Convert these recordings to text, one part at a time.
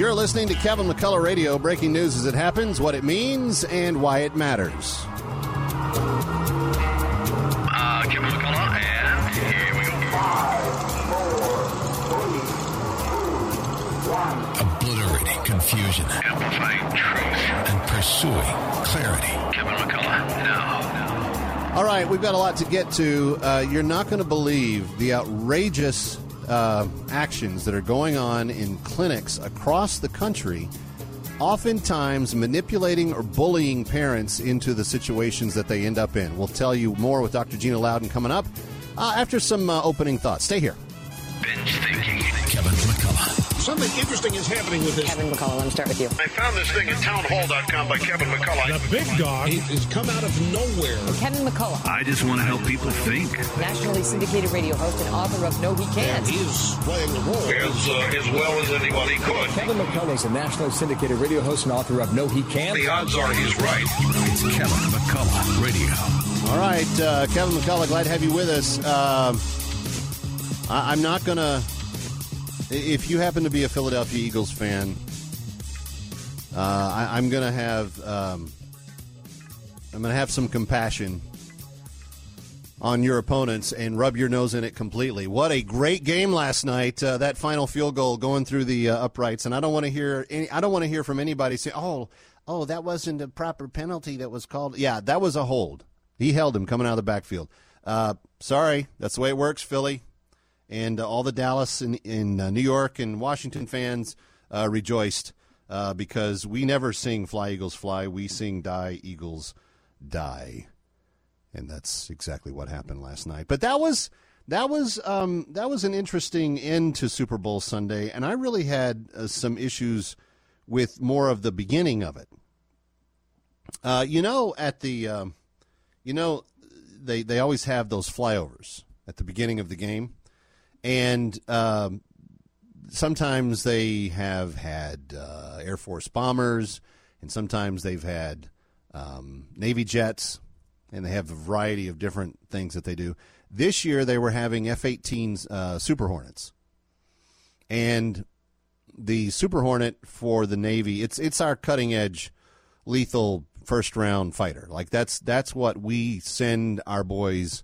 You're listening to Kevin McCullough Radio, breaking news as it happens, what it means, and why it matters. Uh, Kevin McCullough, and here we go. Obliterating confusion Amplifying truth. and pursuing clarity. Kevin McCullough, now. All right, we've got a lot to get to. Uh, you're not going to believe the outrageous uh, actions that are going on in clinics across the country, oftentimes manipulating or bullying parents into the situations that they end up in. We'll tell you more with Dr. Gina Loudon coming up uh, after some uh, opening thoughts. Stay here. Something interesting is happening with this. Kevin McCullough, let me start with you. I found this thing at townhall.com by Kevin McCullough. The big dog has come out of nowhere. Kevin McCullough, I just want to help people think. nationally syndicated radio host and author of No He Can't. He is playing the role. As, uh, as well as anybody could. Kevin McCullough is a nationally syndicated radio host and author of No He Can't. The odds are he's right. It's Kevin McCullough Radio. All right, uh, Kevin McCullough, glad to have you with us. Um I, I'm not going to. If you happen to be a Philadelphia Eagles fan, uh, I, I'm going to have. Um, I'm going to have some compassion on your opponents and rub your nose in it completely. What a great game last night! Uh, that final field goal going through the uh, uprights, and I don't want to hear. Any, I don't want to hear from anybody say, "Oh, oh, that wasn't a proper penalty that was called." Yeah, that was a hold. He held him coming out of the backfield. Uh, sorry, that's the way it works, Philly, and uh, all the Dallas and in, uh, New York and Washington fans uh, rejoiced uh, because we never sing "Fly Eagles Fly." We sing "Die Eagles Die." and that's exactly what happened last night. But that was that was um, that was an interesting end to Super Bowl Sunday, and I really had uh, some issues with more of the beginning of it. Uh, you know, at the um, you know they they always have those flyovers at the beginning of the game, and um, sometimes they have had uh, Air Force bombers, and sometimes they've had um, Navy jets and they have a variety of different things that they do. This year they were having F-18s uh, Super Hornets, and the Super Hornet for the Navy it's it's our cutting edge, lethal first round fighter. Like that's that's what we send our boys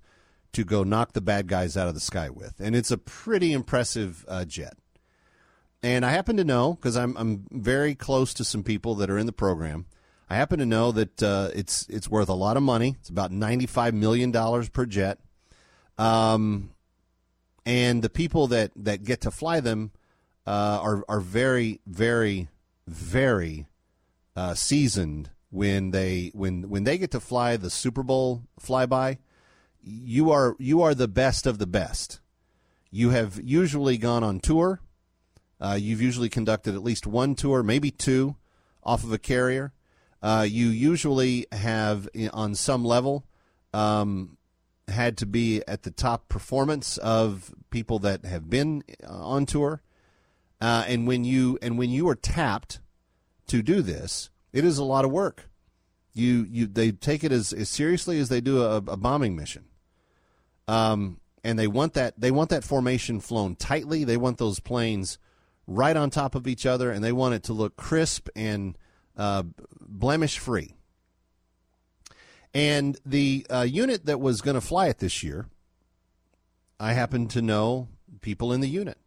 to go knock the bad guys out of the sky with, and it's a pretty impressive uh, jet. And I happen to know because I'm I'm very close to some people that are in the program. I happen to know that uh, it's it's worth a lot of money. It's about ninety five million dollars per jet, um, and the people that, that get to fly them uh, are are very very very uh, seasoned when they when when they get to fly the Super Bowl flyby. You are you are the best of the best. You have usually gone on tour. Uh, you've usually conducted at least one tour, maybe two, off of a carrier. Uh, you usually have, on some level, um, had to be at the top performance of people that have been uh, on tour. Uh, and when you and when you are tapped to do this, it is a lot of work. You you they take it as, as seriously as they do a, a bombing mission. Um, and they want that they want that formation flown tightly. They want those planes right on top of each other, and they want it to look crisp and uh, blemish free. And the uh, unit that was going to fly it this year, I happen to know people in the unit.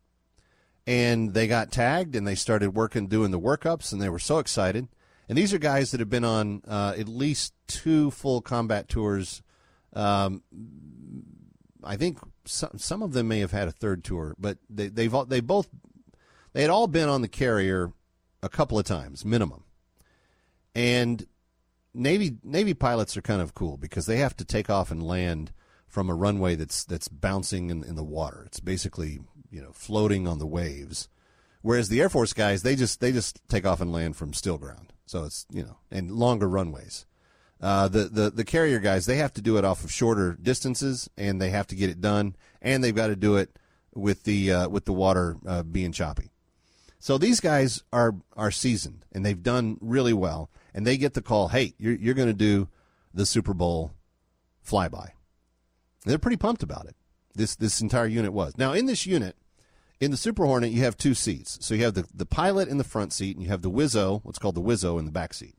And they got tagged and they started working, doing the workups, and they were so excited. And these are guys that have been on uh, at least two full combat tours. Um, I think some, some of them may have had a third tour, but they, they've they both they had all been on the carrier a couple of times minimum. And Navy Navy pilots are kind of cool because they have to take off and land from a runway that's that's bouncing in, in the water. It's basically you know floating on the waves. Whereas the Air Force guys, they just they just take off and land from still ground. So it's you know and longer runways. Uh, the, the the carrier guys, they have to do it off of shorter distances, and they have to get it done, and they've got to do it with the uh, with the water uh, being choppy. So these guys are are seasoned, and they've done really well, and they get the call, "Hey, you're you're going to do the Super Bowl flyby." They're pretty pumped about it. This this entire unit was now in this unit In the Super Hornet, you have two seats. So you have the, the pilot in the front seat, and you have the Wizzo, what's called the Wizzo, in the back seat.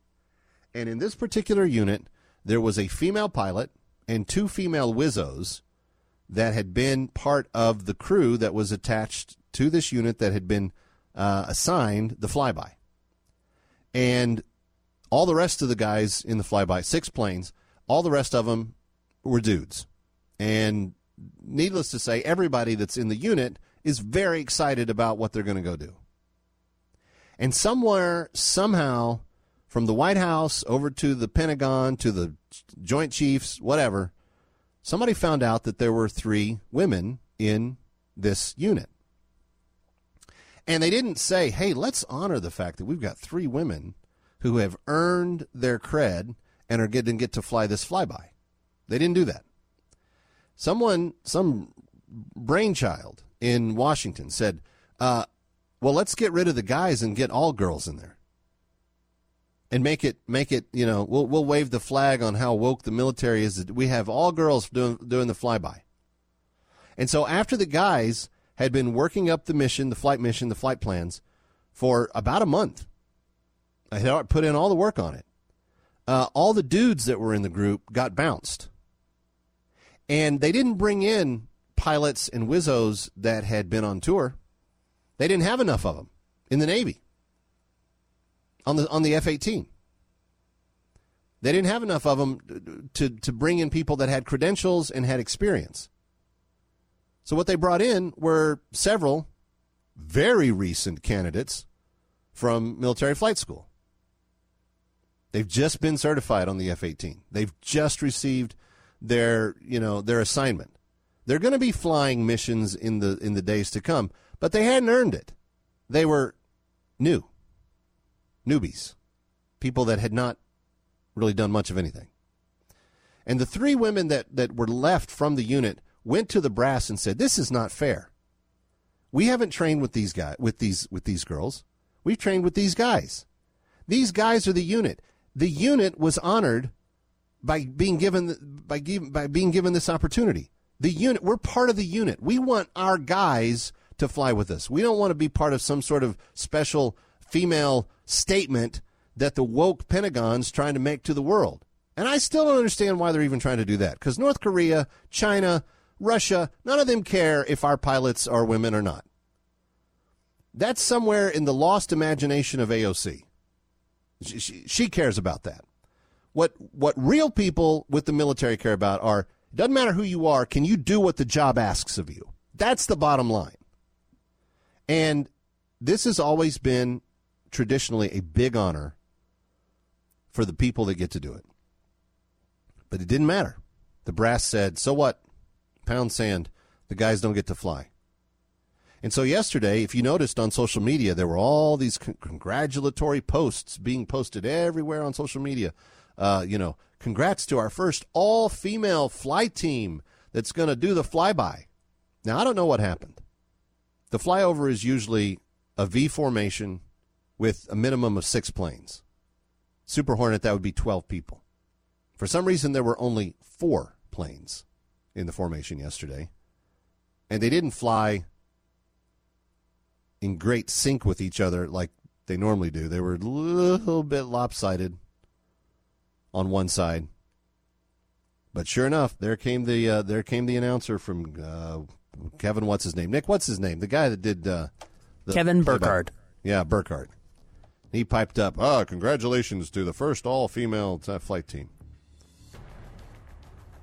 And in this particular unit, there was a female pilot and two female Wizzos that had been part of the crew that was attached to this unit that had been uh, assigned the flyby. And all the rest of the guys in the flyby, six planes, all the rest of them were dudes. And needless to say, everybody that's in the unit is very excited about what they're going to go do. And somewhere, somehow, from the White House over to the Pentagon to the Joint Chiefs, whatever, somebody found out that there were three women in this unit. And they didn't say, hey, let's honor the fact that we've got three women who have earned their cred and are getting get to fly this flyby. They didn't do that. Someone, some brainchild in Washington said, uh, well, let's get rid of the guys and get all girls in there. And make it, make it, you know, we'll, we'll wave the flag on how woke the military is. We have all girls doing, doing the flyby. And so after the guys had been working up the mission, the flight mission, the flight plans for about a month, I had put in all the work on it. Uh, all the dudes that were in the group got bounced. And they didn't bring in pilots and Wizzos that had been on tour. They didn't have enough of them in the Navy on the on the F eighteen. They didn't have enough of them to to bring in people that had credentials and had experience. So what they brought in were several very recent candidates from military flight school. They've just been certified on the F-18. They've just received their, you know, their assignment. They're going to be flying missions in the in the days to come, but they hadn't earned it. They were new. Newbies. People that had not really done much of anything. And the three women that, that were left from the unit went to the brass and said, "This is not fair. We haven't trained with these guys with these with these girls. We've trained with these guys. These guys are the unit. The unit was honored by being given by by being given this opportunity. The unit, we're part of the unit. We want our guys to fly with us. We don't want to be part of some sort of special female statement that the woke Pentagon's trying to make to the world. And I still don't understand why they're even trying to do that. Because North Korea, China, Russia, none of them care if our pilots are women or not. That's somewhere in the lost imagination of AOC. She, she, she cares about that. What what real people with the military care about are it doesn't matter who you are, can you do what the job asks of you? That's the bottom line. And this has always been traditionally a big honor for the people that get to do it. But it didn't matter. The brass said, so what? Pound sand. The guys don't get to fly. And so yesterday, if you noticed on social media, there were all these con- congratulatory posts being posted everywhere on social media. Uh, you know, congrats to our first all female flight team that's going to do the flyby. Now, I don't know what happened. The flyover is usually a V formation with a minimum of six planes. Super Hornet, that would be 12 people. For some reason, there were only four planes in the formation yesterday. And they didn't fly in great sync with each other like they normally do. They were a little bit lopsided on one side. But sure enough, there came the uh, there came the announcer from uh, Kevin. What's his name? Nick. What's his name? The guy that did uh, the Kevin. Burkhardt. Yeah, Burkhardt. He piped up. Ah, congratulations to the first all-female uh, flight team.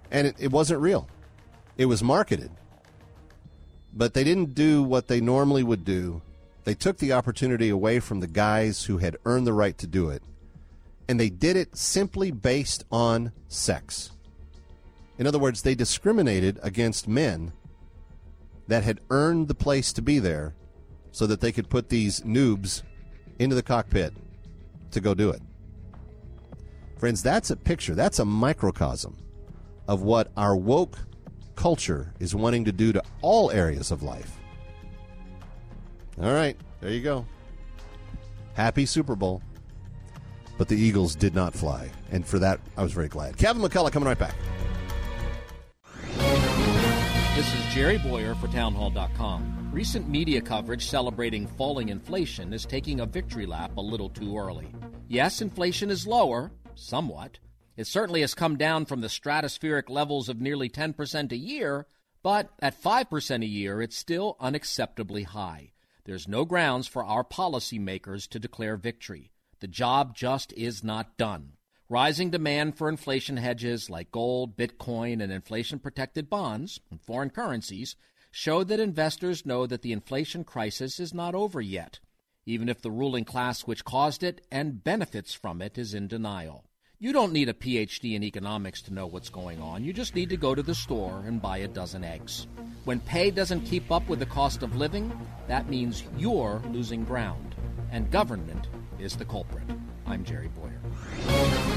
And it, it wasn't real. It was marketed. But they didn't do what they normally would do. They took the opportunity away from the guys who had earned the right to do it and they did it simply based on sex. In other words, they discriminated against men that had earned the place to be there so that they could put these noobs into the cockpit to go do it. Friends, that's a picture, that's a microcosm of what our woke culture is wanting to do to all areas of life. All right, there you go. Happy Super Bowl but the Eagles did not fly. And for that, I was very glad. Kevin McCullough coming right back. Jerry Bowyer for Townhall.com. Recent media coverage celebrating falling inflation is taking a victory lap a little too early. Yes, inflation is lower, somewhat. It certainly has come down from the stratospheric levels of nearly 10% a year, but at 5% a year, it's still unacceptably high. There's no grounds for our policymakers to declare victory. The job just is not done. Rising demand for inflation hedges like gold, Bitcoin, and inflation protected bonds and foreign currencies show that investors know that the inflation crisis is not over yet, even if the ruling class which caused it and benefits from it is in denial. You don't need a PhD in economics to know what's going on. You just need to go to the store and buy a dozen eggs. When pay doesn't keep up with the cost of living, that means you're losing ground, and government is the culprit. I'm Jerry Bowyer.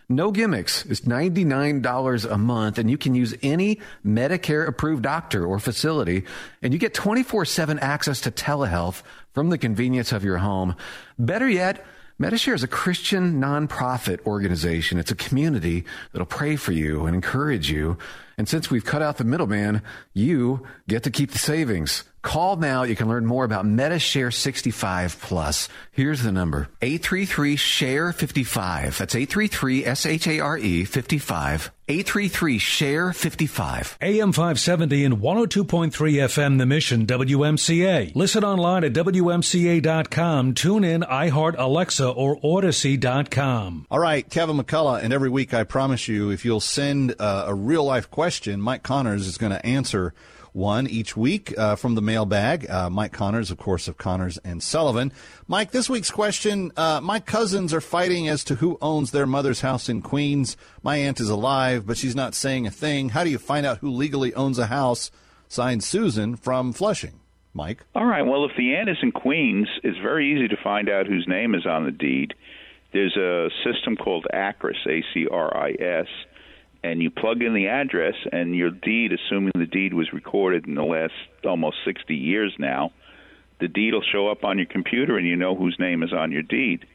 No gimmicks. It's $99 a month and you can use any Medicare approved doctor or facility and you get 24-7 access to telehealth from the convenience of your home. Better yet, Medishare is a Christian nonprofit organization. It's a community that'll pray for you and encourage you. And since we've cut out the middleman, you get to keep the savings. Call now. You can learn more about Medishare 65 Plus. Here's the number 833 SHARE 55. That's 833 S H A R E 55. 833 SHARE 55. AM 570 and 102.3 FM, The Mission, WMCA. Listen online at WMCA.com. Tune in, iHeart, Alexa, or Audacy.com. All right, Kevin McCullough, and every week I promise you, if you'll send uh, a real life question, Mike Connors is going to answer one each week uh, from the mailbag. Uh, Mike Connors, of course, of Connors and Sullivan. Mike, this week's question uh, My cousins are fighting as to who owns their mother's house in Queens. My aunt is alive, but she's not saying a thing. How do you find out who legally owns a house? Signed Susan from Flushing. Mike? All right. Well, if the aunt is in Queens, it's very easy to find out whose name is on the deed. There's a system called ACRIS, A C R I S and you plug in the address and your deed, assuming the deed was recorded in the last almost 60 years now, the deed will show up on your computer and you know whose name is on your deed.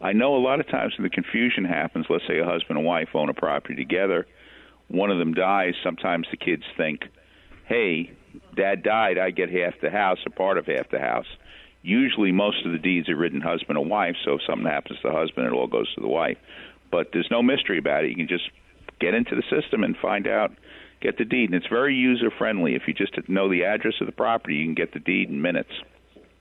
I know a lot of times when the confusion happens, let's say a husband and wife own a property together, one of them dies, sometimes the kids think, hey, dad died, I get half the house or part of half the house. Usually, most of the deeds are written husband and wife, so if something happens to the husband, it all goes to the wife. But there's no mystery about it. You can just get into the system and find out get the deed. And it's very user friendly if you just know the address of the property you can get the deed in minutes.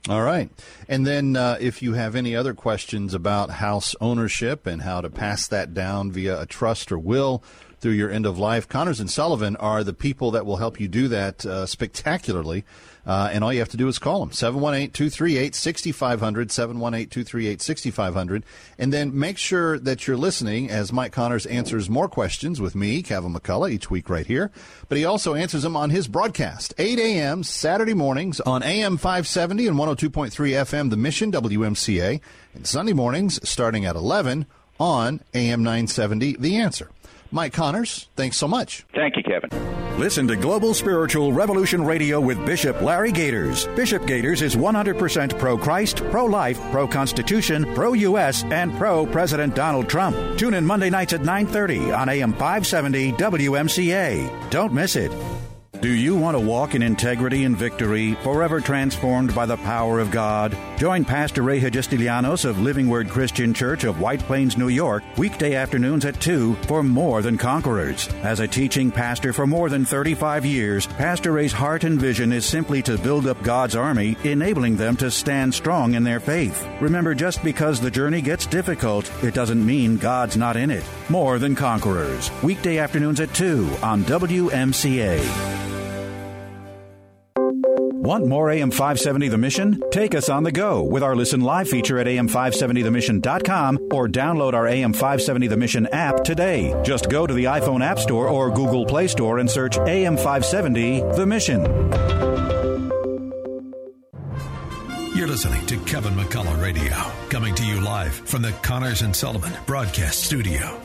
All right. And then uh, if you have any other questions about house ownership and how to pass that down via a trust or will through your end of life, Connors and Sullivan are the people that will help you do that uh, spectacularly. Uh, and all you have to do is call them 718 238 6500, 718 238 6500. And then make sure that you're listening as Mike Connors answers more questions with me, Kevin McCullough, each week right here. But he also answers them on his broadcast, 8 a.m. Saturday mornings on AM 570 and 102.3 FM, The Mission, WMCA, and Sunday mornings starting at 11 on AM 970, The Answer. Mike Connors, thanks so much. Thank you, Kevin. Listen to Global Spiritual Revolution Radio with Bishop Larry Gaiters. Bishop Gaiters is 100% pro Christ, pro life, pro Constitution, pro U.S., and pro President Donald Trump. Tune in Monday nights at 9:30 on AM 570 WMCA. Don't miss it. Do you want to walk in integrity and victory, forever transformed by the power of God? Join Pastor Ray Hagistilianos of Living Word Christian Church of White Plains, New York, weekday afternoons at 2 for More Than Conquerors. As a teaching pastor for more than 35 years, Pastor Ray's heart and vision is simply to build up God's army, enabling them to stand strong in their faith. Remember, just because the journey gets difficult, it doesn't mean God's not in it. More Than Conquerors, weekday afternoons at 2 on WMCA. Want more AM 570 The Mission? Take us on the go with our Listen Live feature at AM570TheMission.com or download our AM 570 The Mission app today. Just go to the iPhone App Store or Google Play Store and search AM 570 The Mission. You're listening to Kevin McCullough Radio, coming to you live from the Connors and Sullivan Broadcast Studio.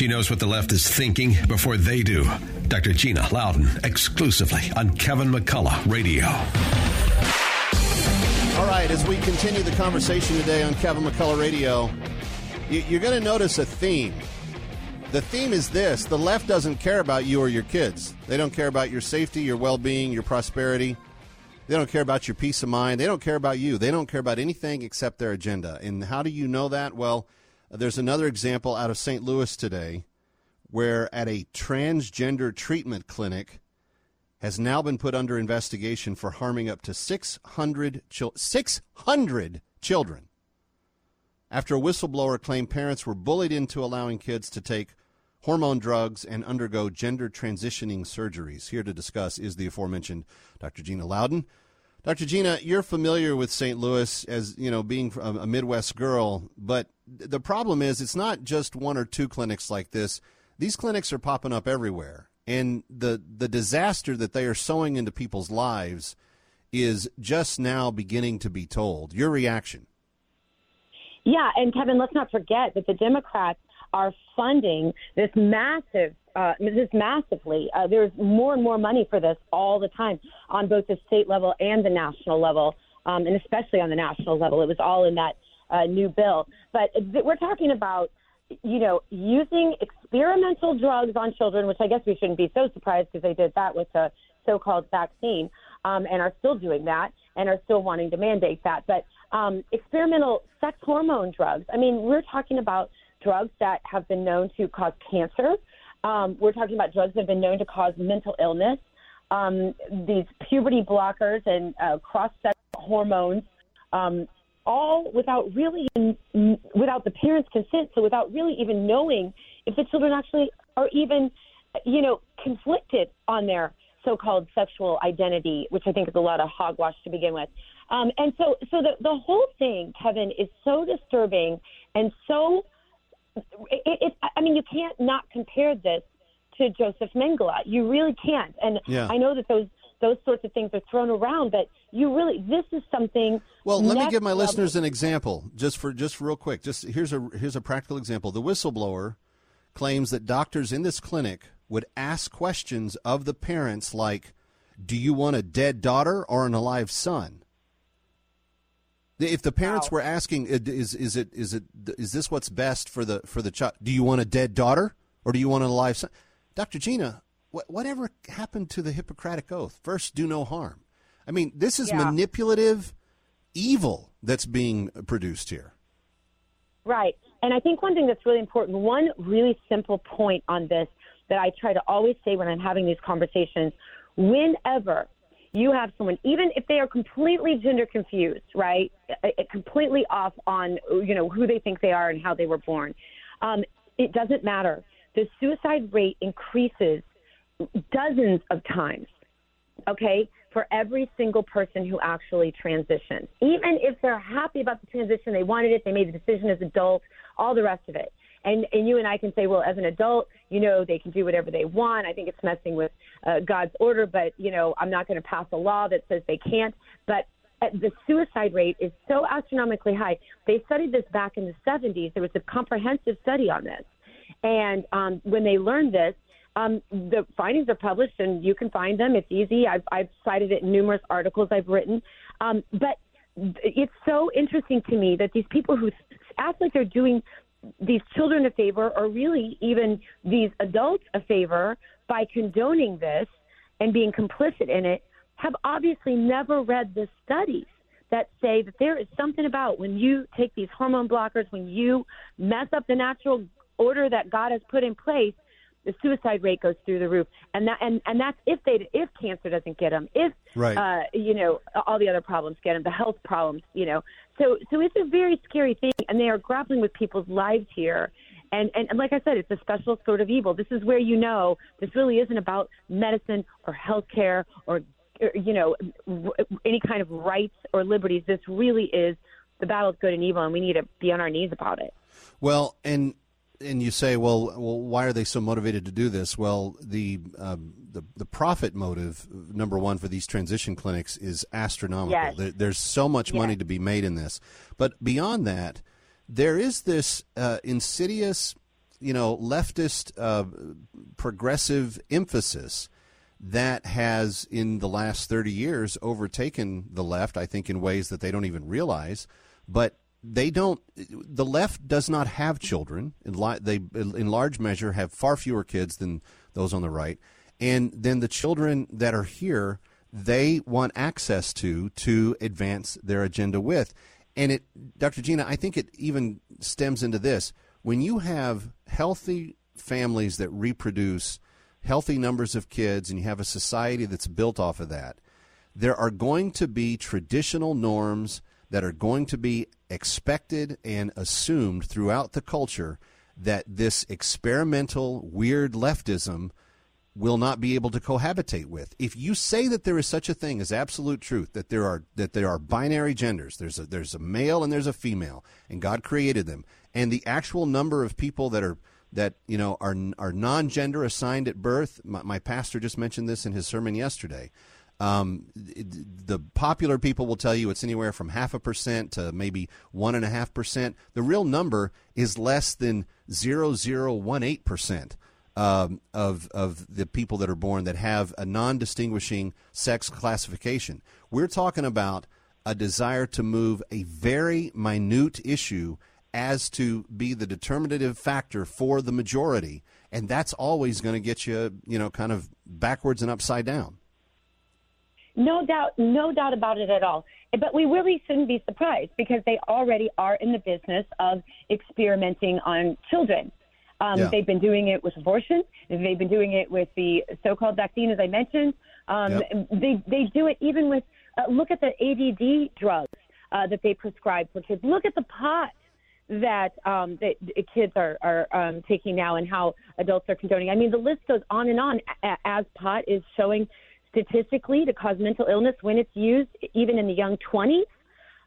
She knows what the left is thinking before they do. Dr. Gina Loudon, exclusively on Kevin McCullough Radio. All right, as we continue the conversation today on Kevin McCullough Radio, you- you're going to notice a theme. The theme is this the left doesn't care about you or your kids. They don't care about your safety, your well being, your prosperity. They don't care about your peace of mind. They don't care about you. They don't care about anything except their agenda. And how do you know that? Well, there's another example out of St. Louis today where at a transgender treatment clinic has now been put under investigation for harming up to 600, chil- 600 children after a whistleblower claimed parents were bullied into allowing kids to take hormone drugs and undergo gender transitioning surgeries. Here to discuss is the aforementioned Dr. Gina Loudon. Dr. Gina, you're familiar with St. Louis as, you know, being a Midwest girl, but the problem is it's not just one or two clinics like this. These clinics are popping up everywhere. And the the disaster that they are sowing into people's lives is just now beginning to be told. Your reaction? Yeah, and Kevin, let's not forget that the Democrats are funding this massive, uh, this massively. Uh, there's more and more money for this all the time on both the state level and the national level, um, and especially on the national level. It was all in that uh, new bill. But we're talking about, you know, using experimental drugs on children, which I guess we shouldn't be so surprised because they did that with the so-called vaccine, um, and are still doing that, and are still wanting to mandate that. But um, experimental sex hormone drugs. I mean, we're talking about drugs that have been known to cause cancer. Um, we're talking about drugs that have been known to cause mental illness. Um, these puberty blockers and uh, cross-sex hormones, um, all without really even, without the parents' consent. So without really even knowing if the children actually are even, you know, conflicted on their so-called sexual identity, which I think is a lot of hogwash to begin with. Um, and so, so the the whole thing, Kevin, is so disturbing and so. It, it, I mean, you can't not compare this to Joseph Mengele. You really can't. And Yeah. I know that those those sorts of things are thrown around, but you really this is something. Well, let me give my level. listeners an example, just for just real quick. Just here's a here's a practical example. The whistleblower claims that doctors in this clinic would ask questions of the parents like, "Do you want a dead daughter or an alive son?" If the parents were asking, "Uh, "Is is it is it is this what's best for the for the child? Do you want a dead daughter or do you want an alive son?" Dr. Gina, what, whatever happened to the Hippocratic Oath? First, do no harm. I mean, this is Yeah. manipulative evil that's being produced here. Right. And I think one thing that's really important, one really simple point on this that I try to always say when I'm having these conversations, whenever you have someone, even if they are completely gender confused, right, completely off on, you know, who they think they are and how they were born, um, it doesn't matter. The suicide rate increases dozens of times okay, for every single person who actually transitions. Even if they're happy about the transition, they wanted it, they made the decision as adults, all the rest of it. And and you and I can say, well, as an adult, you know, they can do whatever they want. I think it's messing with uh, God's order, but you know, I'm not going to pass a law that says they can't. But uh, the suicide rate is so astronomically high. They studied this back in the 70s. There was a comprehensive study on this, and um, when they learned this, um, the findings are published and you can find them. It's easy. I've, I've cited it in numerous articles I've written. Um, but it's so interesting to me that these people who act like they're doing these children a favor or really even these adults a favor by condoning this and being complicit in it have obviously never read the studies that say that there is something about when you take these hormone blockers, when you mess up the natural order that God has put in place, the suicide rate goes through the roof, and that and and that's if they if cancer doesn't get them, if Right. uh, you know all the other problems get them, the health problems, you know. So so it's a very scary thing, and they are grappling with people's lives here. And, and and like I said, it's a special sort of evil. This is where you know this really isn't about medicine or healthcare or, or you know any kind of rights or liberties. This really is the battle of good and evil, and we need to be on our knees about it. Well, and and you say, well, well, why are they so motivated to do this? Well, the um, the, the profit motive, number one, for these transition clinics is astronomical. Yes. There, there's so much money to be made in this, but beyond that, there is this uh, insidious, you know, leftist uh, progressive emphasis that has, in the last 30 years, overtaken the left, I think, in ways that they don't even realize. But they don't, the left does not have children. In li- They, in large measure, have far fewer kids than those on the right. And then the children that are here, they want access to to advance their agenda with. And it, Dr. Gina, I think it even stems into this. When you have healthy families that reproduce healthy numbers of kids and you have a society that's built off of that, there are going to be traditional norms that are going to be expected and assumed throughout the culture that this experimental, weird leftism will not be able to cohabitate with. If you say that there is such a thing as absolute truth, that there are that there are binary genders, there's a there's a male and there's a female, and God created them, and the actual number of people that are that you know are are non-gender assigned at birth. My, my pastor just mentioned this in his sermon yesterday. Um, the popular people will tell you it's anywhere from half a percent to maybe one and a half percent. The real number is less than zero zero one eight percent um, of of the people that are born that have a non-distinguishing sex classification. We're talking about a desire to move a very minute issue as to be the determinative factor for the majority, and that's always going to get you, you know, kind of backwards and upside down. No doubt, no doubt about it at all. But we really shouldn't be surprised because they already are in the business of experimenting on children. Um, Yeah. They've been doing it with abortion. They've been doing it with the so-called vaccine, as I mentioned. Um, Yep. They they do it even with uh, look at the ADD drugs uh, that they prescribe for kids. Look at the pot that um, that kids are are um, taking now, and how adults are condoning. I mean, the list goes on and on. a- As pot is showing statistically to cause mental illness when it's used, even in the young 20s.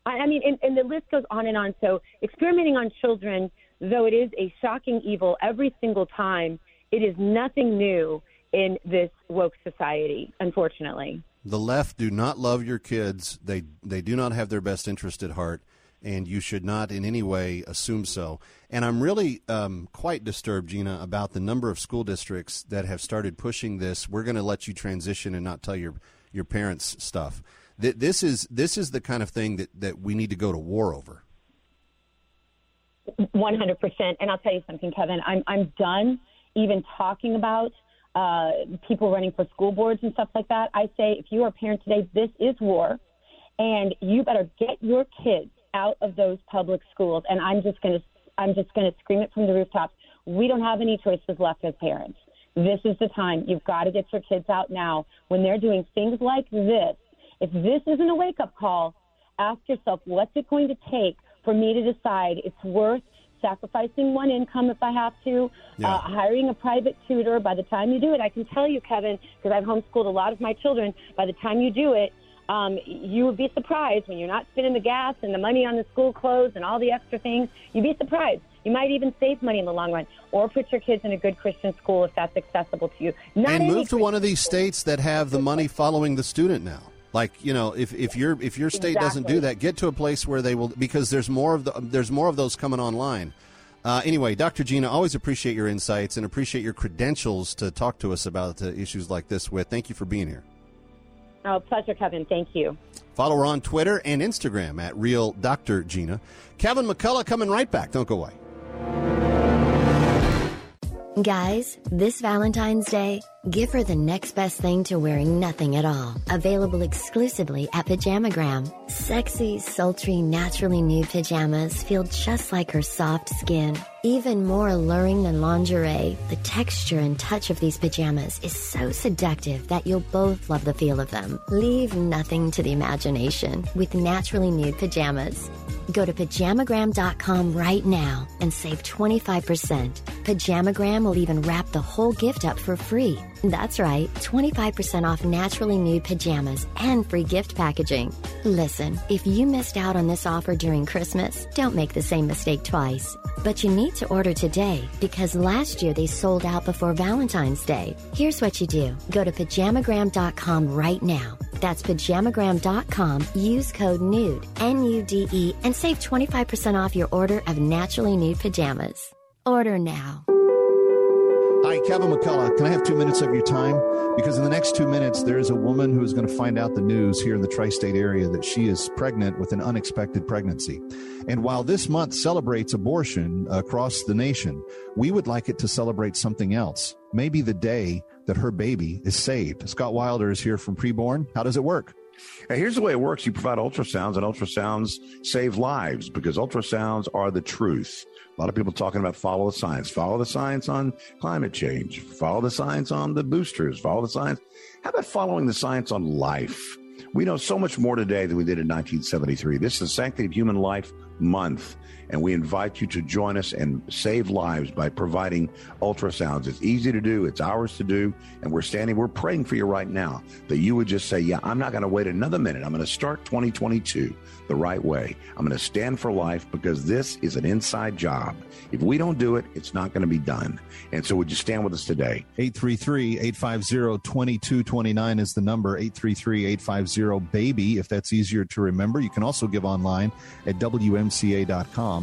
I, mean, and, and the list goes on and on. So experimenting on children, though it is a shocking evil every single time, it is nothing new in this woke society, unfortunately. The left do not love your kids. They they do not have their best interest at heart, and you should not in any way assume so. And I'm really um, quite disturbed, Gina, about the number of school districts that have started pushing this. We're going to let you transition and not tell your your parents stuff. Th- This is this is the kind of thing that, that we need to go to war over. 100%. And I'll tell you something, Kevin. I'm I'm done even talking about uh, people running for school boards and stuff like that. I say, if you are a parent today, this is war, and you better get your kids out of those public schools. And I'm just going to I'm just going to scream it from the rooftops. We don't have any choices left as parents. This is the time. You've got to get your kids out now when they're doing things like this. If this isn't a wake up call, ask yourself, what's it going to take for me to decide it's worth sacrificing one income if I have to, uh, hiring a private tutor. By the time you do it, I can tell you, Kevin, because I've homeschooled a lot of my children, by the time you do it, um, you would be surprised when you're not spending the gas and the money on the school clothes and all the extra things. You'd be surprised. You might even save money in the long run, or put your kids in a good Christian school if that's accessible to you. Not and move to one of these states that have the money following the student now. Like you know, if, if your if your state doesn't do that, get to a place where they will because there's more of the there's more of those coming online. Uh, anyway, Dr. Gina, always appreciate your insights and appreciate your credentials to talk to us about uh, issues like this. With thank you for being here. Oh, pleasure, Kevin. Thank you. Follow her on Twitter and Instagram at Real Dr. Gina. Kevin McCullough coming right back. Don't go away. Guys, this Valentine's Day, give her the next best thing to wearing nothing at all. Available exclusively at Pajamagram. Sexy, sultry, naturally nude pajamas feel just like her soft skin. Even more alluring than lingerie, the texture and touch of these pajamas is so seductive that you'll both love the feel of them. Leave nothing to the imagination with naturally nude pajamas. Go to pajamagram.com right now and save 25%. Pajamagram will even wrap the whole gift up for free That's right, 25% off naturally nude pajamas and free gift packaging. Listen, if you missed out on this offer during Christmas, don't make the same mistake twice. But you need to order today because last year they sold out before Valentine's Day. Here's what you do go to pajamagram.com right now. That's pajamagram.com. Use code NUDE, N U D E, and save 25% off your order of naturally nude pajamas. Order now. Hi, Kevin McCullough. Can I have two minutes of your time? Because in the next two minutes, there is a woman who is going to find out the news here in the tri state area that she is pregnant with an unexpected pregnancy. And while this month celebrates abortion across the nation, we would like it to celebrate something else. Maybe the day that her baby is saved. Scott Wilder is here from Preborn. How does it work? Now, here's the way it works you provide ultrasounds, and ultrasounds save lives because ultrasounds are the truth. A lot of people talking about follow the science, follow the science on climate change, follow the science on the boosters, follow the science. How about following the science on life? We know so much more today than we did in 1973. This is the Sanctity of Human Life Month, and we invite you to join us and save lives by providing ultrasounds. It's easy to do, it's ours to do, and we're standing, we're praying for you right now that you would just say, Yeah, I'm not going to wait another minute. I'm going to start 2022 the right way. I'm going to stand for life because this is an inside job. If we don't do it, it's not going to be done. And so, would you stand with us today? 833 850 2229 is the number 833 850 BABY, if that's easier to remember. You can also give online at WMCA.com.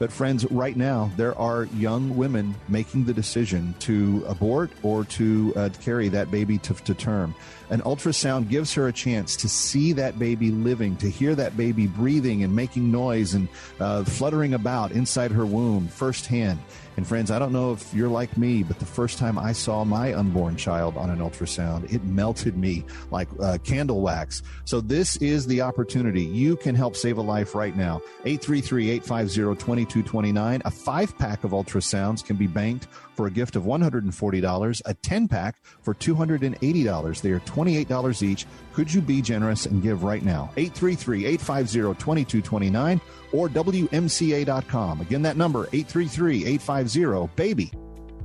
But, friends, right now, there are young women making the decision to abort or to uh, carry that baby to, to term. An ultrasound gives her a chance to see that baby living, to hear that baby breathing and making noise and uh, fluttering about inside her womb firsthand. And friends, I don't know if you're like me, but the first time I saw my unborn child on an ultrasound, it melted me like uh, candle wax. So this is the opportunity. You can help save a life right now. 833-850-2229. A five pack of ultrasounds can be banked for a gift of $140, a 10 pack for $280. They are $28 each. Could you be generous and give right now? 833 850 2229 or WMCA.com. Again, that number 833 850 BABY.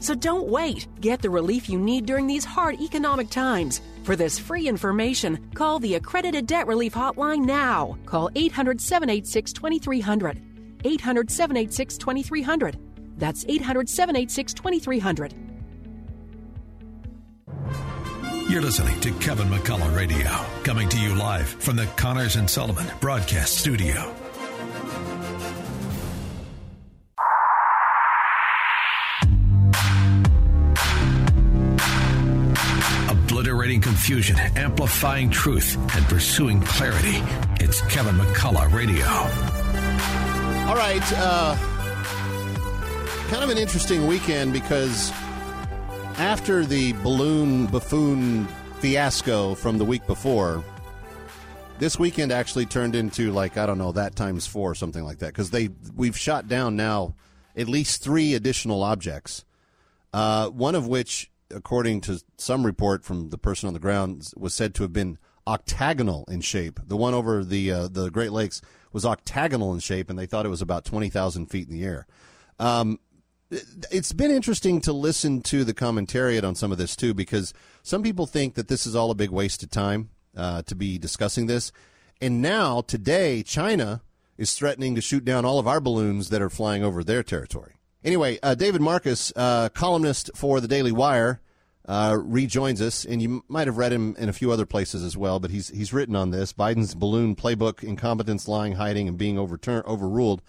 So don't wait. Get the relief you need during these hard economic times. For this free information, call the Accredited Debt Relief Hotline now. Call 800 786 2300. 800 786 2300. That's 800 786 2300. You're listening to Kevin McCullough Radio, coming to you live from the Connors and Sullivan Broadcast Studio. Confusion, amplifying truth, and pursuing clarity. It's Kevin McCullough Radio. All right. Uh, kind of an interesting weekend because after the balloon buffoon fiasco from the week before, this weekend actually turned into like I don't know that times four or something like that because they we've shot down now at least three additional objects, uh, one of which, according to some report from the person on the ground, was said to have been octagonal in shape. The one over the uh, the Great Lakes was octagonal in shape, and they thought it was about twenty thousand feet in the air. Um, it's been interesting to listen to the commentariat on some of this too, because some people think that this is all a big waste of time uh, to be discussing this. And now, today, China is threatening to shoot down all of our balloons that are flying over their territory. Anyway, uh, David Marcus, uh, columnist for the Daily Wire, uh, rejoins us, and you might have read him in a few other places as well. But he's he's written on this Biden's balloon playbook: incompetence, lying, hiding, and being overturned overruled.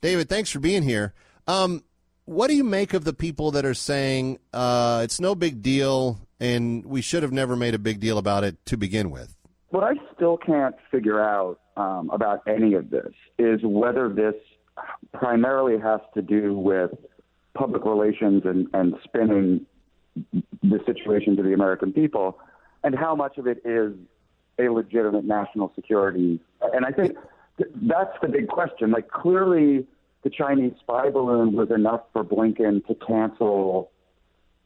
David, thanks for being here. Um, what do you make of the people that are saying uh, it's no big deal and we should have never made a big deal about it to begin with? what I still can't figure out um, about any of this is whether this primarily has to do with public relations and, and spinning the situation to the American people, and how much of it is a legitimate national security. And I think th- that's the big question. Like, clearly, the Chinese spy balloon was enough for Blinken to cancel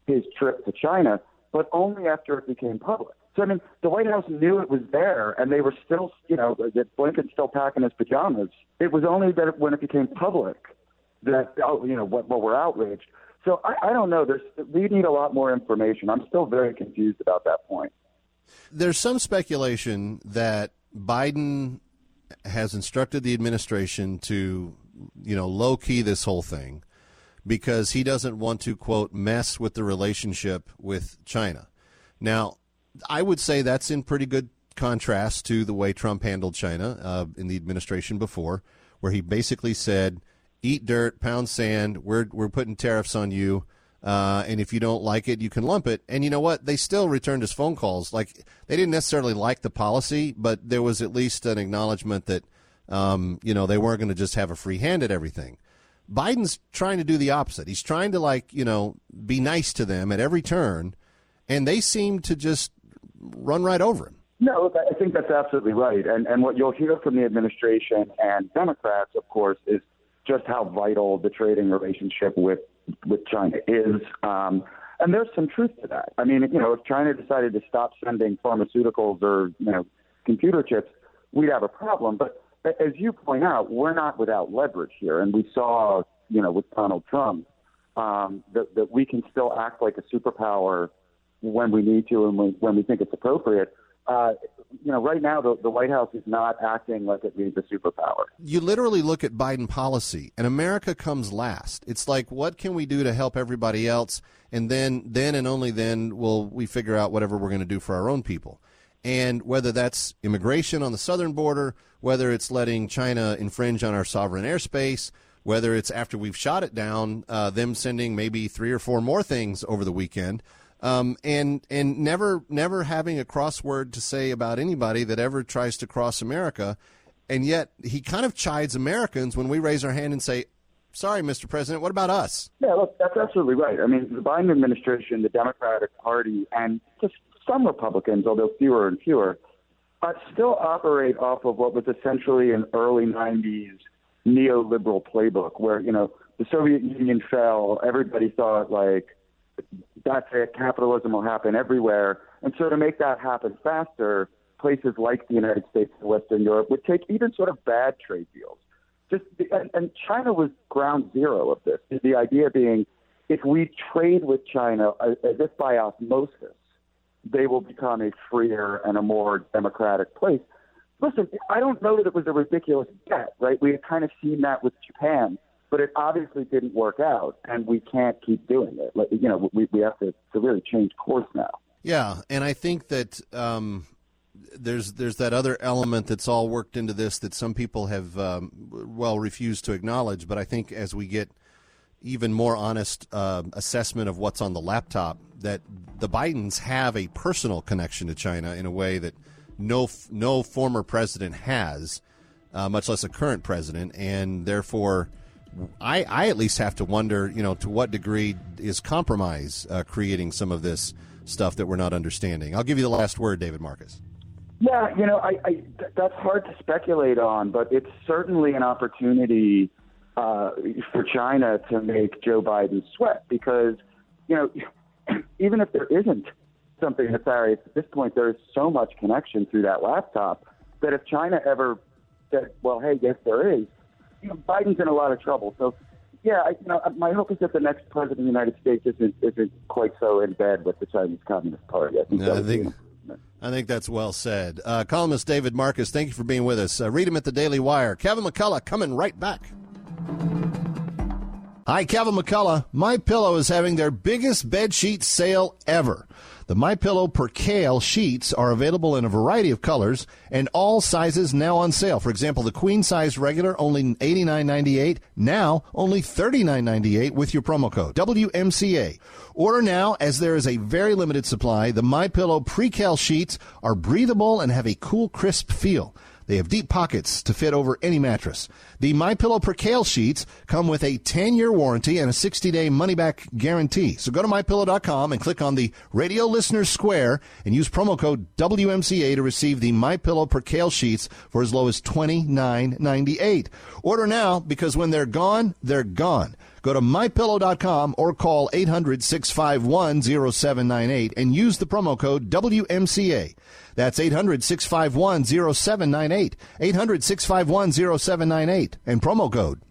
his trip to China, but only after it became public. So I mean, the White House knew it was there, and they were still, you know, that Blinken's still packing his pajamas. It was only that when it became public that, oh, you know, what, what we're outraged. So I, I don't know. There's we need a lot more information. I'm still very confused about that point. There's some speculation that Biden has instructed the administration to, you know, low key this whole thing because he doesn't want to quote mess with the relationship with China. Now, I would say that's in pretty good contrast to the way Trump handled China uh, in the administration before, where he basically said, "Eat dirt, pound sand. We're we're putting tariffs on you." Uh, and if you don't like it, you can lump it. And you know what? They still returned his phone calls. Like they didn't necessarily like the policy, but there was at least an acknowledgement that, um, you know, they weren't going to just have a free hand at everything. Biden's trying to do the opposite. He's trying to like, you know, be nice to them at every turn, and they seem to just run right over him. No, look, I think that's absolutely right. And and what you'll hear from the administration and Democrats, of course, is just how vital the trading relationship with with China is. Um, and there's some truth to that. I mean, you know, if China decided to stop sending pharmaceuticals or you know computer chips, we'd have a problem. But as you point out, we're not without leverage here, and we saw, you know, with Donald Trump, um, that, that we can still act like a superpower when we need to and when, when we think it's appropriate. Uh, you know, right now the, the White House is not acting like it needs a superpower. You literally look at Biden policy, and America comes last. It's like, what can we do to help everybody else, and then, then and only then will we figure out whatever we're going to do for our own people. And whether that's immigration on the southern border, whether it's letting China infringe on our sovereign airspace, whether it's after we've shot it down, uh, them sending maybe three or four more things over the weekend um, and and never never having a crossword to say about anybody that ever tries to cross America, and yet he kind of chides Americans when we raise our hand and say, "Sorry, Mr. President, what about us?" Yeah, look, that's absolutely right. I mean, the Biden administration, the Democratic Party, and just some Republicans, although fewer and fewer, still operate off of what was essentially an early '90s neoliberal playbook, where you know the Soviet Union fell, everybody thought like that's it. Capitalism will happen everywhere. And so to make that happen faster, places like the United States and Western Europe would take even sort of bad trade deals. Just and, and China was ground zero of this. The idea being, if we trade with China uh, as if by osmosis, they will become a freer and a more democratic place. Listen, I don't know that it was a ridiculous bet, right? We had kind of seen that with Japan but it obviously didn't work out, and we can't keep doing it. Like, you know, we we have to, to really change course now. Yeah, and I think that um, there's there's that other element that's all worked into this that some people have um, well refused to acknowledge. But I think as we get even more honest uh, assessment of what's on the laptop, that the Bidens have a personal connection to China in a way that no no former president has, uh, much less a current president, and therefore I, I at least have to wonder, you know, to what degree is compromise uh, creating some of this stuff that we're not understanding? I'll give you the last word, David Marcus. Yeah, you know, I, I th- that's hard to speculate on, but it's certainly an opportunity uh, for China to make Joe Biden sweat because, you know, even if there isn't something nefarious at this point, there is so much connection through that laptop that if China ever said, well, hey, yes, there is, you know, Biden's in a lot of trouble. So, yeah, I, you know, my hope is that the next president of the United States isn't isn't quite so in bed with the Chinese Communist Party. I think, no, I think, I think that's well said. Uh, columnist David Marcus, thank you for being with us. Uh, read him at the Daily Wire. Kevin McCullough coming right back. Hi, Kevin McCullough. My Pillow is having their biggest bed sheet sale ever. The My Pillow Percale sheets are available in a variety of colors and all sizes now on sale. For example, the queen size regular only $89.98, now only $39.98 with your promo code WMCA. Order now as there is a very limited supply. The My Pillow Percale sheets are breathable and have a cool, crisp feel. They have deep pockets to fit over any mattress. The My Pillow Percale sheets come with a 10-year warranty and a 60-day money-back guarantee. So go to mypillow.com and click on the Radio Listeners Square and use promo code WMCA to receive the My Pillow Percale sheets for as low as $29.98. Order now because when they're gone, they're gone. Go to mypillow.com or call 800-651-0798 and use the promo code WMCA. That's 800 651 0798. 800 651 0798. And promo code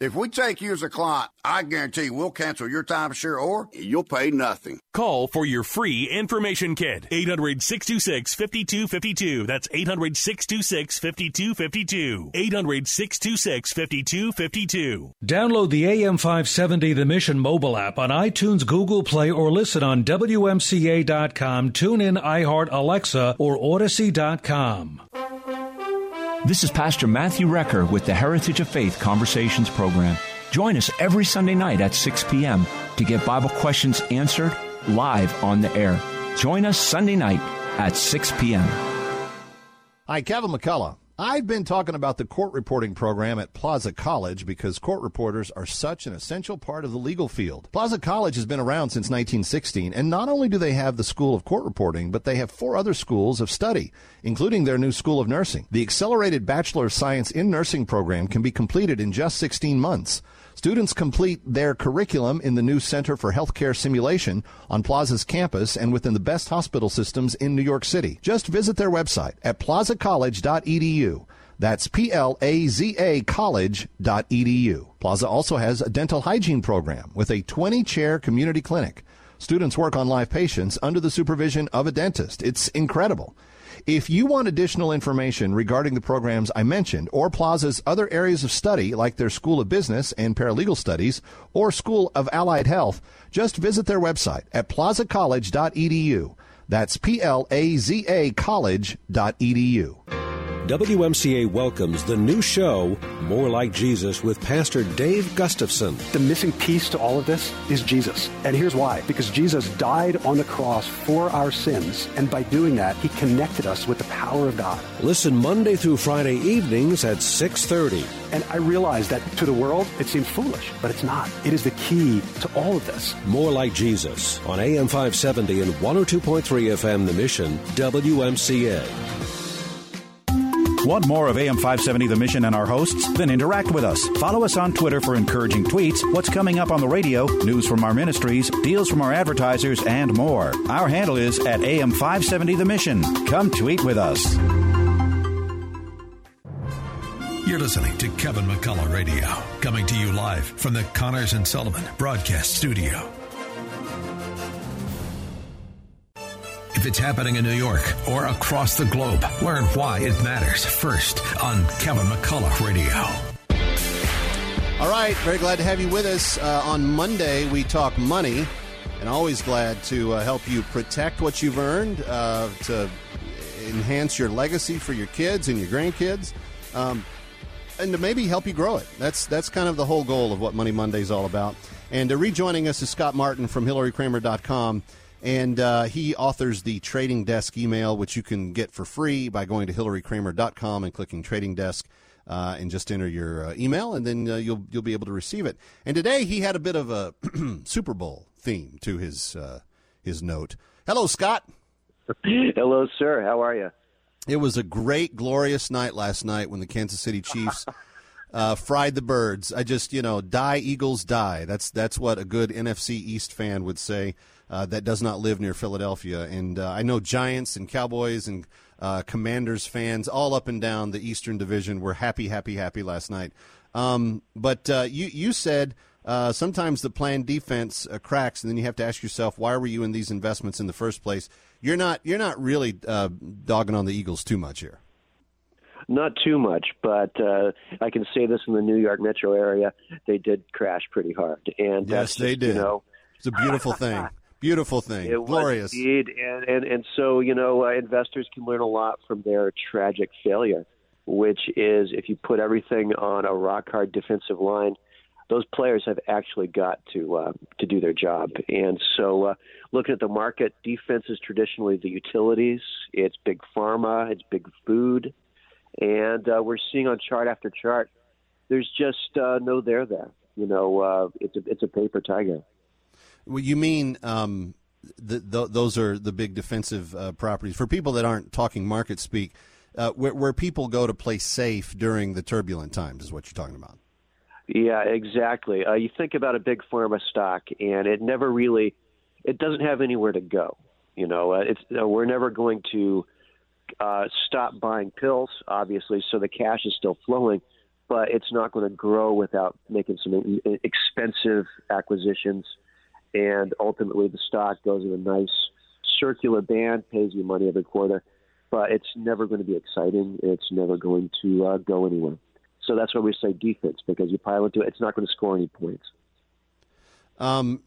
If we take you as a client, I guarantee we'll cancel your timeshare or you'll pay nothing. Call for your free information kit. 800 626 5252. That's 800 626 5252. 800 626 5252. Download the AM570 The Mission mobile app on iTunes, Google Play, or listen on WMCA.com, TuneIn, iHeart, Alexa, or Audacy.com. This is Pastor Matthew Recker with the Heritage of Faith Conversations program. Join us every Sunday night at 6 p.m. to get Bible questions answered live on the air. Join us Sunday night at 6 p.m. Hi, Kevin McCullough. I've been talking about the court reporting program at Plaza College because court reporters are such an essential part of the legal field. Plaza College has been around since 1916, and not only do they have the School of Court Reporting, but they have four other schools of study, including their new School of Nursing. The Accelerated Bachelor of Science in Nursing program can be completed in just 16 months. Students complete their curriculum in the new Center for Healthcare Simulation on Plaza's campus and within the best hospital systems in New York City. Just visit their website at plazacollege.edu. That's P-L-A-Z-A college.edu. Plaza also has a dental hygiene program with a 20-chair community clinic. Students work on live patients under the supervision of a dentist. It's incredible. If you want additional information regarding the programs I mentioned or Plaza's other areas of study like their School of Business and Paralegal Studies or School of Allied Health, just visit their website at plazacollege.edu. That's P L A Z A college.edu. WMCA welcomes the new show, More Like Jesus, with Pastor Dave Gustafson. The missing piece to all of this is Jesus. And here's why. Because Jesus died on the cross for our sins, and by doing that, he connected us with the power of God. Listen Monday through Friday evenings at 6:30. And I realize that to the world, it seems foolish, but it's not. It is the key to all of this. More Like Jesus on AM 570 and 102.3 FM The Mission, WMCA. Want more of AM 570 The Mission and our hosts? Then interact with us. Follow us on Twitter for encouraging tweets, what's coming up on the radio, news from our ministries, deals from our advertisers, and more. Our handle is at AM 570 The Mission. Come tweet with us. You're listening to Kevin McCullough Radio, coming to you live from the Connors and Sullivan Broadcast Studio. If it's happening in New York or across the globe, learn why it matters first on Kevin McCullough Radio. All right, very glad to have you with us. Uh, on Monday, we talk money, and always glad to uh, help you protect what you've earned, uh, to enhance your legacy for your kids and your grandkids, um, and to maybe help you grow it. That's that's kind of the whole goal of what Money Monday is all about. And uh, rejoining us is Scott Martin from HilaryKramer.com. And uh, he authors the Trading Desk email, which you can get for free by going to HilaryKramer.com and clicking Trading Desk. Uh, and just enter your uh, email, and then uh, you'll you'll be able to receive it. And today he had a bit of a Super Bowl theme to his uh, his note. Hello, Scott. Hello, sir. How are you? It was a great, glorious night last night when the Kansas City Chiefs uh, fried the birds. I just, you know, die Eagles die. That's that's what a good NFC East fan would say. Uh, that does not live near Philadelphia, and uh, I know Giants and Cowboys and uh, Commanders fans all up and down the Eastern Division were happy, happy, happy last night. Um, but uh, you you said uh, sometimes the plan defense uh, cracks, and then you have to ask yourself, why were you in these investments in the first place? You're not you're not really uh, dogging on the Eagles too much here. Not too much, but uh, I can say this in the New York metro area, they did crash pretty hard, and yes, they did. You know, it's a beautiful thing, beautiful thing, it glorious. indeed, and and and so you know, uh, investors can learn a lot from their tragic failure, which is if you put everything on a rock hard defensive line those players have actually got to uh, to do their job. And so, uh, looking at the market, defense is traditionally the utilities. It's big pharma. It's big food, and uh, we're seeing on chart after chart, there's just uh, no there there. You know, uh, it's a it's a paper tiger. Well, you mean um, the, the, those are the big defensive uh, properties for people that aren't talking market speak. Uh, where, where people go to play safe during the turbulent times is what you're talking about. Yeah, exactly. Uh, you think about a big pharma stock, and it never really, it doesn't have anywhere to go. You know, uh, it's uh, we're never going to uh, stop buying pills, obviously, so the cash is still flowing, but it's not going to grow without making some expensive acquisitions, and ultimately the stock goes in a nice circular band, pays you money every quarter, but it's never going to be exciting. It's never going to uh, go anywhere. So that's why we say defense because you pile into it, it's not going to score any points. Um,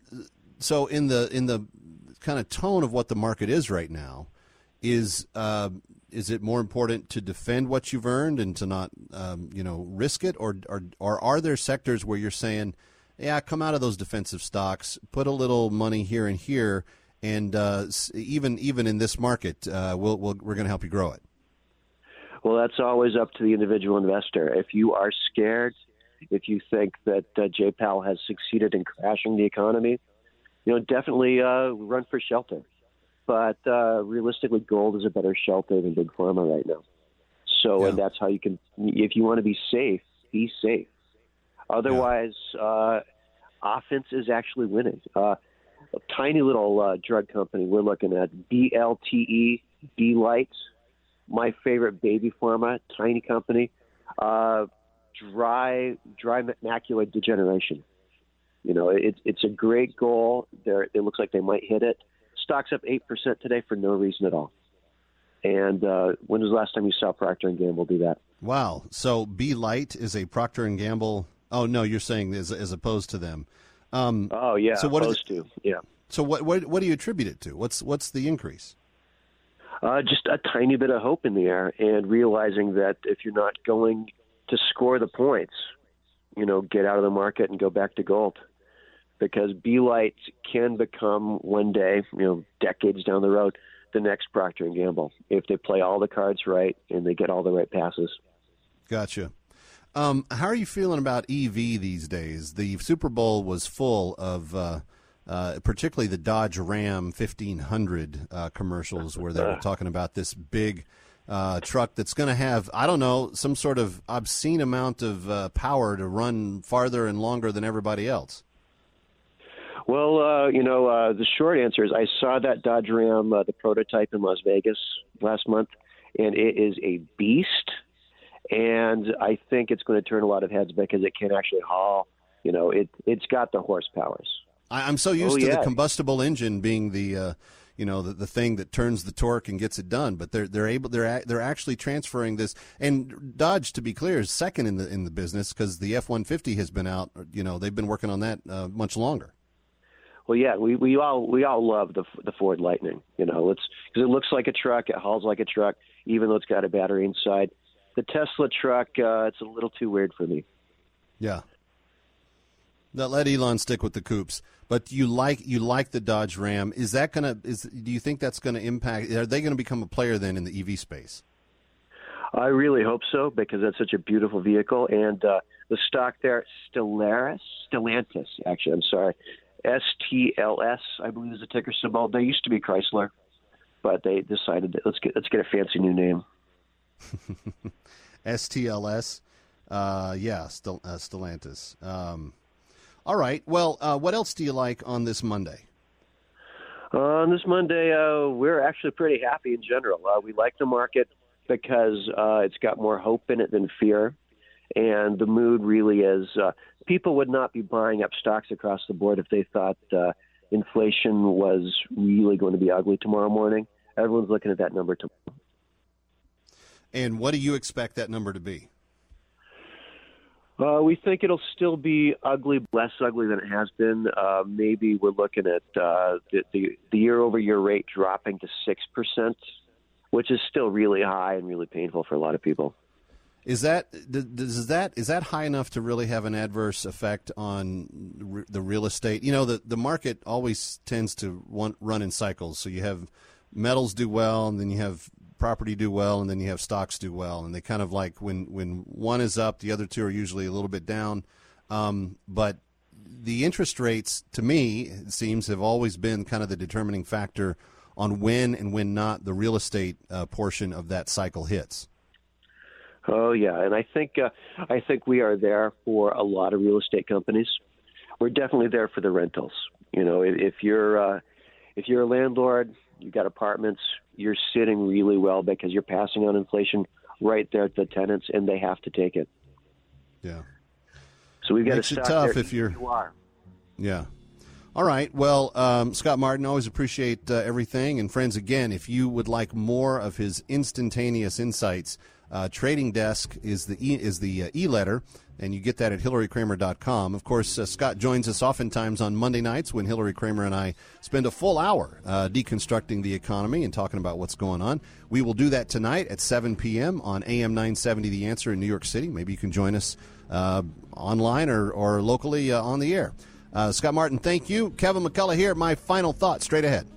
so in the in the kind of tone of what the market is right now, is uh, is it more important to defend what you've earned and to not um, you know risk it, or, or or are there sectors where you're saying, yeah, come out of those defensive stocks, put a little money here and here, and uh, even even in this market, uh, we'll, we'll, we're going to help you grow it. Well, that's always up to the individual investor. If you are scared, if you think that uh, J. Powell has succeeded in crashing the economy, you know, definitely uh, run for shelter. But uh, realistically, gold is a better shelter than big pharma right now. So, Yeah. and that's how you can. If you want to be safe, be safe. Otherwise, uh, offense is actually winning. Uh, a tiny little uh, drug company we're looking at, BLTE, Belite, my favorite baby pharma, tiny company, uh, dry dry macular degeneration. You know, it's it's a great goal. There, it looks like they might hit it. Stocks up eight percent today for no reason at all. And uh, when was the last time you saw Procter and Gamble do that? Wow. So Belite is a Procter and Gamble. Oh no, you're saying as, as opposed to them. Um, Oh yeah, So what opposed to yeah. So what, what what do you attribute it to? What's what's the increase? Uh, just a tiny bit of hope in the air, and realizing that if you're not going to score the points, you know, get out of the market and go back to gold, because Belite can become one day, you know, decades down the road, the next Procter and Gamble if they play all the cards right and they get all the right passes. Gotcha. Um, how are you feeling about EV these days? The Super Bowl was full of, uh, uh, particularly the Dodge Ram 1500 uh, commercials, where they were talking about this big uh, truck that's going to have, I don't know, some sort of obscene amount of uh, power to run farther and longer than everybody else. Well, uh, you know, uh, the short answer is I saw that Dodge Ram, uh, the prototype in Las Vegas last month, and it is a beast. And I think it's going to turn a lot of heads because it can actually haul. You know, it it's got the horsepowers. I, I'm so used Oh, to yeah. the combustible engine being the, uh, you know, the, the thing that turns the torque and gets it done. But they're they're able they're a- they're actually transferring this. And Dodge, to be clear, is second in the in the business because the F-150 has been out. You know, they've been working on that uh, much longer. Well, yeah, we, we all we all love the the Ford Lightning. You know, it's because it looks like a truck, it hauls like a truck, even though it's got a battery inside. The Tesla truck, uh, it's a little too weird for me. Yeah. Now, let Elon stick with the coupes, but you like you like the Dodge Ram. Is that gonna is do you think that's gonna impact? Are they going to become a player then in the EV space? I really hope so because that's such a beautiful vehicle, and uh, the stock there, Stellaris, Stellantis, actually, I'm sorry, STLS, I believe, is the ticker symbol. They used to be Chrysler, but they decided that let's get let's get a fancy new name. STLS. Uh, yeah, Stel- uh, Stellantis. Um, all right. Well, uh, what else do you like on this Monday? On this Monday, uh, we're actually pretty happy in general. Uh, we like the market because uh, it's got more hope in it than fear. And the mood really is uh, people would not be buying up stocks across the board if they thought uh, inflation was really going to be ugly tomorrow morning. Everyone's looking at that number tomorrow. And what do you expect that number to be? Uh, we think it'll still be ugly, less ugly than it has been. Uh, maybe we're looking at uh, the, the, the year-over-year rate dropping to six percent, which is still really high and really painful for a lot of people. Is that does that is that high enough to really have an adverse effect on the real estate? You know, the the market always tends to want, run in cycles. So you have metals do well, and then you have property do well, and then you have stocks do well, and they kind of like when when one is up, the other two are usually a little bit down. Um, but the interest rates, to me, it seems have always been kind of the determining factor on when and when not the real estate uh, portion of that cycle hits. Oh yeah, and I think uh, I think we are there for a lot of real estate companies. We're definitely there for the rentals. You know, if you're uh, if you're a landlord, you've got apartments, you're sitting really well because you're passing on inflation right there to the tenants, and they have to take it. Yeah. So we've got Makes to it tough there. if you're. You are. Yeah. All right. Well, um, Scott Martin, always appreciate uh, everything. And friends, again, if you would like more of his instantaneous insights, uh, Trading Desk is the e- is the uh, e-letter, and you get that at hilarykramer.com. Of course, uh, Scott joins us oftentimes on Monday nights when Hilary Kramer and I spend a full hour uh, deconstructing the economy and talking about what's going on. We will do that tonight at 7 p.m. on AM 970 The Answer in New York City. Maybe you can join us uh, online or, or locally uh, on the air. Scott Martin, thank you. Kevin McCullough here. My final thought straight ahead.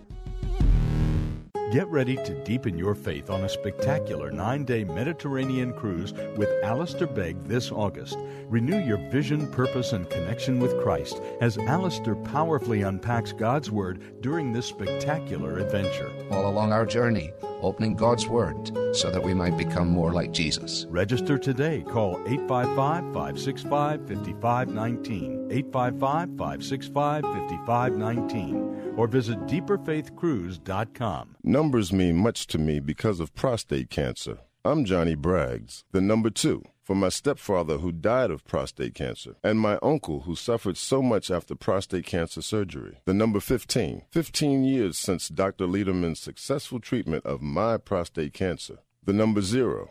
Get ready to deepen your faith on a spectacular nine day Mediterranean cruise with Alistair Begg this August. Renew your vision, purpose, and connection with Christ as Alistair powerfully unpacks God's Word during this spectacular adventure. All along our journey, opening God's Word so that we might become more like Jesus. Register today. Call 855 565 5519. 855 565 5519. Or visit deeperfaithcruise.com. Numbers mean much to me because of prostate cancer. I'm Johnny Braggs, the number two, for my stepfather who died of prostate cancer, and my uncle who suffered so much after prostate cancer surgery. The number 15, 15 years since Dr. Lederman's successful treatment of my prostate cancer. The number zero,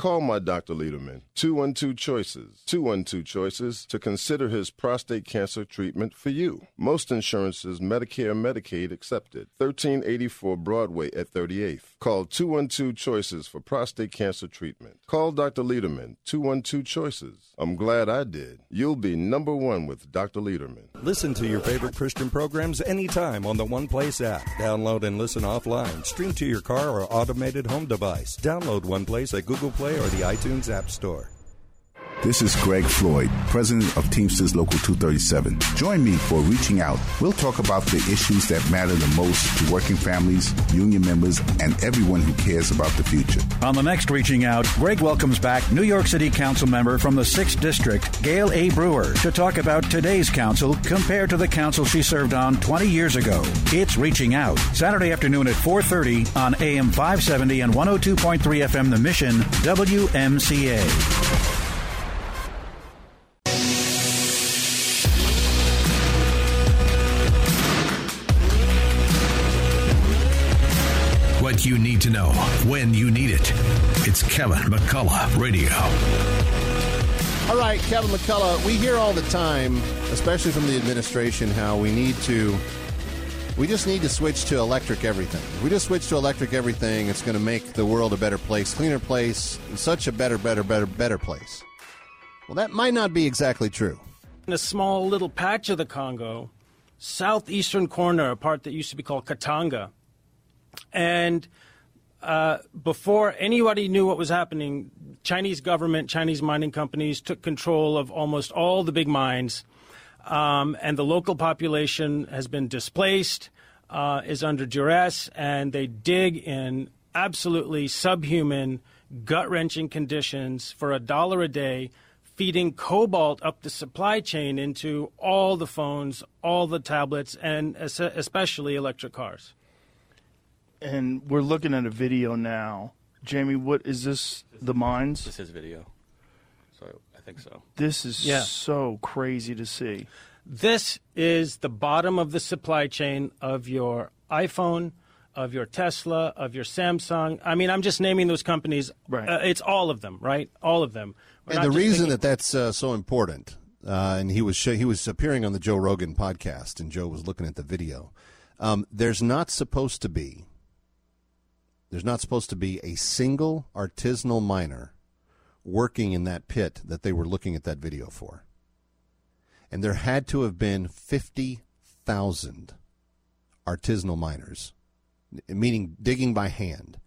Call my Dr. Lederman, 212 Choices, 212 Choices, to consider his prostate cancer treatment for you. Most insurances, Medicare, Medicaid accepted. 1384 Broadway at 38th. Call 212 Choices for prostate cancer treatment. Call Dr. Lederman, 212 Choices. I'm glad I did. You'll be number one with Dr. Lederman. Listen to your favorite Christian programs anytime on the One Place app. Download and listen offline. Stream to your car or automated home device. Download One Place at Google Play or the iTunes App Store. This is Greg Floyd, president of Teamsters Local 237. Join me for Reaching Out. We'll talk about the issues that matter the most to working families, union members, and everyone who cares about the future. On the next Reaching Out, Greg welcomes back New York City Council member from the 6th District, Gale A. Brewer, to talk about today's council compared to the council she served on 20 years ago. It's Reaching Out, Saturday afternoon at 4.30 on AM 570 and 102.3 FM The Mission, WMCA. What you need to know when you need it. It's Kevin McCullough Radio. All right, Kevin McCullough, we hear all the time, especially from the administration, how we need to We just need to switch to electric everything. If we just switch to electric everything, it's going to make the world a better place, cleaner place, such a better, better, better, better place. Well, that might not be exactly true. In a small little patch of the Congo, southeastern corner, a part that used to be called Katanga, and uh, before anybody knew what was happening, Chinese government, Chinese mining companies took control of almost all the big mines um, and the local population has been displaced, uh, is under duress, and they dig in absolutely subhuman, gut wrenching conditions for a dollar a day, feeding cobalt up the supply chain into all the phones, all the tablets, and especially electric cars. And we're looking at a video now. Jamie, what is this? The mines? This is video. So I think so. This is yeah. so crazy to see. This is the bottom of the supply chain of your iPhone, of your Tesla, of your Samsung. I mean, I'm just naming those companies. Right. Uh, it's all of them, right? All of them. We're and the reason thinking- that that's uh, so important, uh, and he was sh- he was appearing on the Joe Rogan podcast, and Joe was looking at the video. Um, there's not supposed to be. There's not supposed to be a single artisanal miner working in that pit that they were looking at that video for. And there had to have been 50,000 artisanal miners, meaning digging by hand.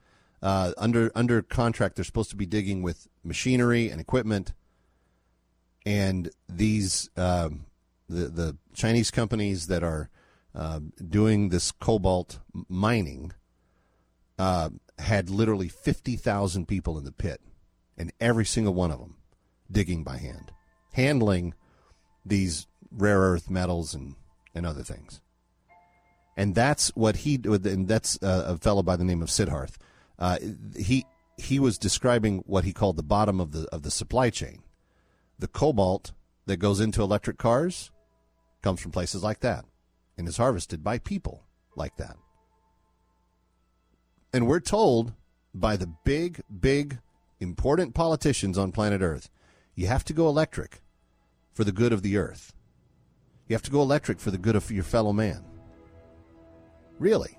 Uh, under under contract, they're supposed to be digging with machinery and equipment, and these um, the the Chinese companies that are uh, doing this cobalt mining uh, had literally fifty thousand people in the pit and every single one of them digging by hand, handling these rare earth metals and, and other things. And that's what he and that's a fellow by the name of Siddharth. Uh, he he was describing what he called the bottom of the of the supply chain. The cobalt that goes into electric cars comes from places like that and is harvested by people like that. And we're told by the big, big important politicians on planet Earth, you have to go electric for the good of the Earth. You have to go electric for the good of your fellow man. Really?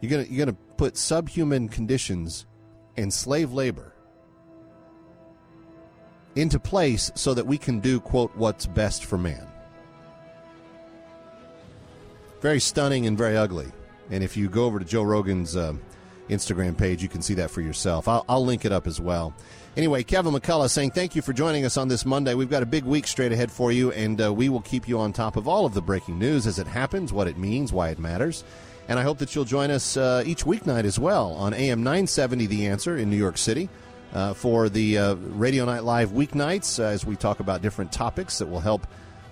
You're gonna you're gonna put subhuman conditions and slave labor into place so that we can do quote what's best for man. Very stunning and very ugly. And if you go over to Joe Rogan's uh, Instagram page. You can see that for yourself. I'll, I'll link it up as well. Anyway, Kevin McCullough saying thank you for joining us on this Monday. We've got a big week straight ahead for you, and uh, we will keep you on top of all of the breaking news as it happens, what it means, why it matters. And I hope that you'll join us uh, each weeknight as well on AM 970 The Answer in New York City. Uh, for the uh, Radio Night Live weeknights uh, as we talk about different topics that will help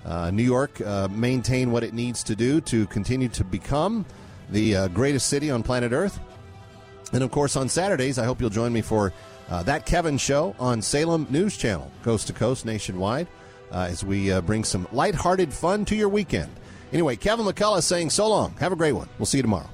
uh, New York maintain what it needs to do to continue to become the greatest city on planet Earth. And of course, on Saturdays, I hope you'll join me for uh, that Kevin show on Salem News Channel, coast to coast, nationwide, uh, as we uh, bring some lighthearted fun to your weekend. Anyway, Kevin McCullough is saying so long. Have a great one. We'll see you tomorrow.